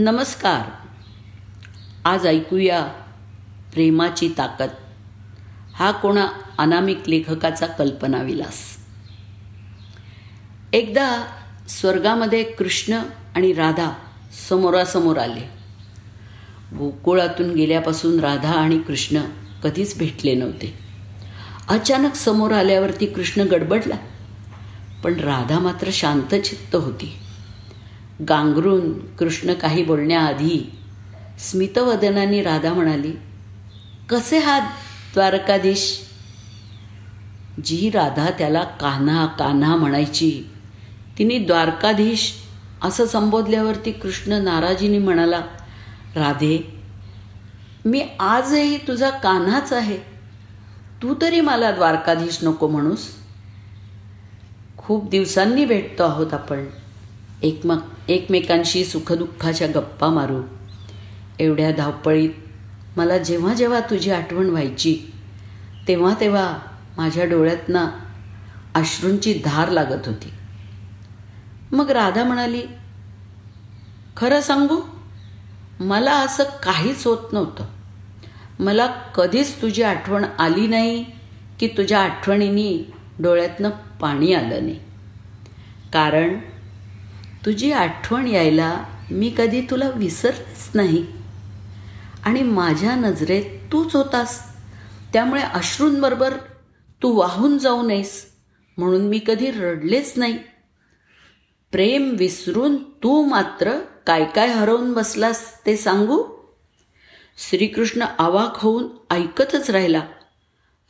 नमस्कार. आज ऐकूया प्रेमाची ताकद. हा कोणा अनामिक लेखकाचा कल्पनाविलास. एकदा स्वर्गामध्ये कृष्ण आणि राधा समोरासमोर आले. गोकुळातून गेल्यापासून राधा आणि कृष्ण कधीच भेटले नव्हते. अचानक समोर आल्यावरती कृष्ण गडबडला. पण राधा मात्र शांतचित्त होती. गांगरून कृष्ण काही बोलण्याआधी स्मितवदनाने राधा म्हणाली कसे हात द्वारकाधीश? जी राधा त्याला कान्हा कान्हा म्हणायची तिने द्वारकाधीश असं संबोधल्यावरती कृष्ण नाराजीने म्हणाला राधे मी आजही तुझा कान्हाच आहे. तू तरी मला द्वारकाधीश नको म्हणूस. खूप दिवसांनी भेटतो आहोत आपण. एकमक एकमेकांशी सुखदुःखाच्या गप्पा मारू. एवढ्या धावपळीत मला जेव्हा जेव्हा तुझी आठवण व्हायची तेव्हा तेव्हा माझ्या डोळ्यातनं अश्रूंची धार लागत होती. मग राधा म्हणाली खरं सांगू मला असं काहीच होत नव्हतं. मला कधीच तुझी आठवण आली नाही की तुझ्या आठवणींनी डोळ्यातनं पाणी आलं नाही. कारण तुझी आठवण यायला मी कधी तुला विसरलेच नाही. आणि माझ्या नजरेत तूच होतास. त्यामुळे अश्रूंबरोबर तू वाहून जाऊ नयेस म्हणून मी कधी रडलेच नाही. प्रेम विसरून तू मात्र काय काय हरवून बसलास ते सांगू? श्रीकृष्ण आवाक होऊन ऐकतच राहिला.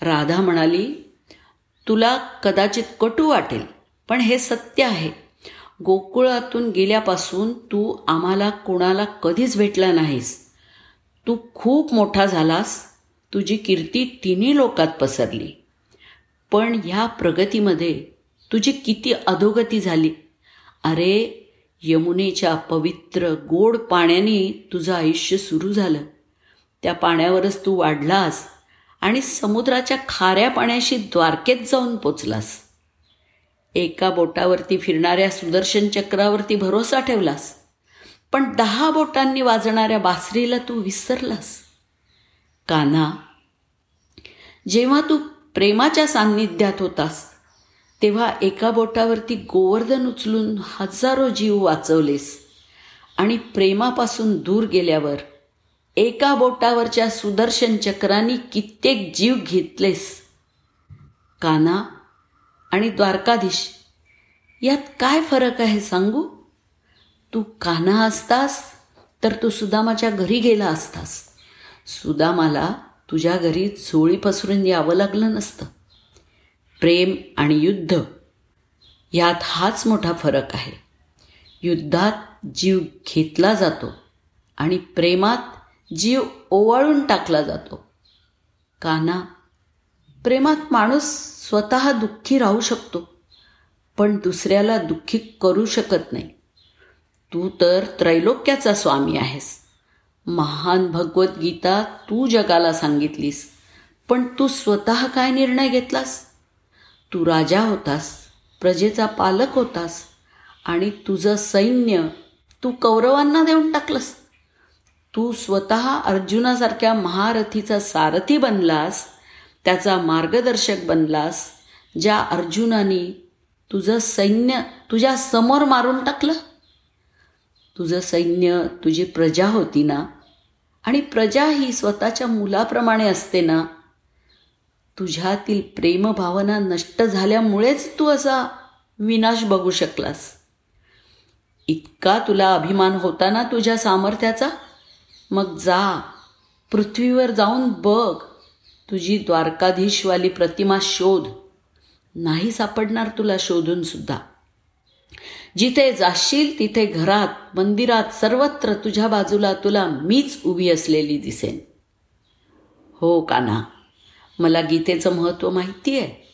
राधा म्हणाली तुला कदाचित कटू वाटेल पण हे सत्य आहे. गोकुळातून गेल्यापासून तू आम्हाला कोणाला कधीच भेटला नाहीस. तू खूप मोठा झालास. तुझी कीर्ती तिन्ही लोकात पसरली. पण ह्या प्रगतीमध्ये तुझी किती अधोगती झाली. अरे यमुनेच्या पवित्र गोड पाण्याने तुझं आयुष्य सुरू झालं. त्या पाण्यावरच तू वाढलास आणि समुद्राच्या खाऱ्या पाण्याशी द्वारकेत जाऊन पोचलास. एका बोटावरती फिरणाऱ्या सुदर्शन चक्रावरती भरोसा ठेवलास. पण दहा बोटांनी वाजणाऱ्या बासरीला तू विसरलास. कान्हा जेव्हा तू प्रेमाच्या सान्निध्यात होतास तेव्हा एका बोटावरती गोवर्धन उचलून हजारो जीव वाचवलेस आणि प्रेमापासून दूर गेल्यावर एका बोटावरच्या सुदर्शन चक्रांनी कित्येक जीव घेतलेस. काना आणि द्वारकाधीश. यात काय फरक आहे सांगू? तू कान्हा असतास तर तू सुदामाच्या घरी गेला असतास. सुदामाला तुझ्या घरी चोळी पसरून यावं लागलं नसतं. प्रेम आणि युद्ध यात हाच मोठा फरक आहे. युद्धात जीव घेतला जातो आणि प्रेमात जीव ओवाळून टाकला जातो. काना प्रेमात माणूस स्वतः दुःखी राहू शकतो पण दुसऱ्याला दुःखी करू शकत नाही. तू तर त्रैलोक्याचा स्वामी आहेस. महान भगवद्गीता तू जगाला सांगितलीस पण तू स्वतः काय निर्णय घेतलास? तू राजा होतास प्रजेचा पालक होतास आणि तुझं सैन्य तू कौरवांना देऊन टाकलंस. तू स्वतः अर्जुनासारख्या महारथीचा सारथी बनलास त्याचा मार्गदर्शक बनलास ज्या अर्जुनाने तुझं सैन्य तुझ्या समोर मारून टाकलं. तुझं सैन्य तुझी प्रजा होती ना? आणि प्रजा ही स्वतःच्या मुलाप्रमाणे असते ना? तुझ्यातील प्रेमभावना नष्ट झाल्यामुळेच तू असा विनाश बघू शकलास. इतका तुला अभिमान होता ना तुझ्या सामर्थ्याचा? मग जा पृथ्वीवर जाऊन बघ. तुझी द्वारकाधीशवाली प्रतिमा शोध. नाही सापडणार तुला शोधून सुद्धा. जिथे जाशील तिथे घरात मंदिरात सर्वत्र तुझ्या बाजूला तुला मीच उभी असलेली दिसेन. हो काना मला गीतेचं महत्त्व माहिती आहे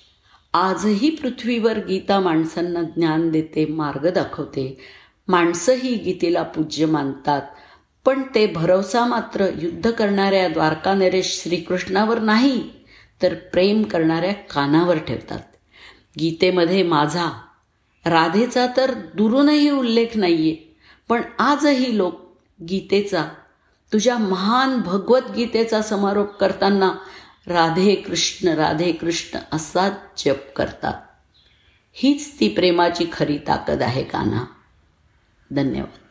आजही पृथ्वीवर गीता माणसांना ज्ञान देते मार्ग दाखवते. माणसंही गीतेला पूज्य मानतात. पण ते भरवसा मात्र युद्ध करणाऱ्या द्वारका नरेश श्रीकृष्णावर नाही तर प्रेम करणाऱ्या कानावर ठेवतात. गीतेमध्ये माझा राधेचा तर दुरूनही उल्लेख नाही आहे पण आजही लोक गीतेचा तुझ्या महान भगवद्गीतेचा समारोप करताना राधे कृष्ण राधे कृष्ण असा जप करतात. हीच ती प्रेमाची खरी ताकद आहे काना धन्यवाद.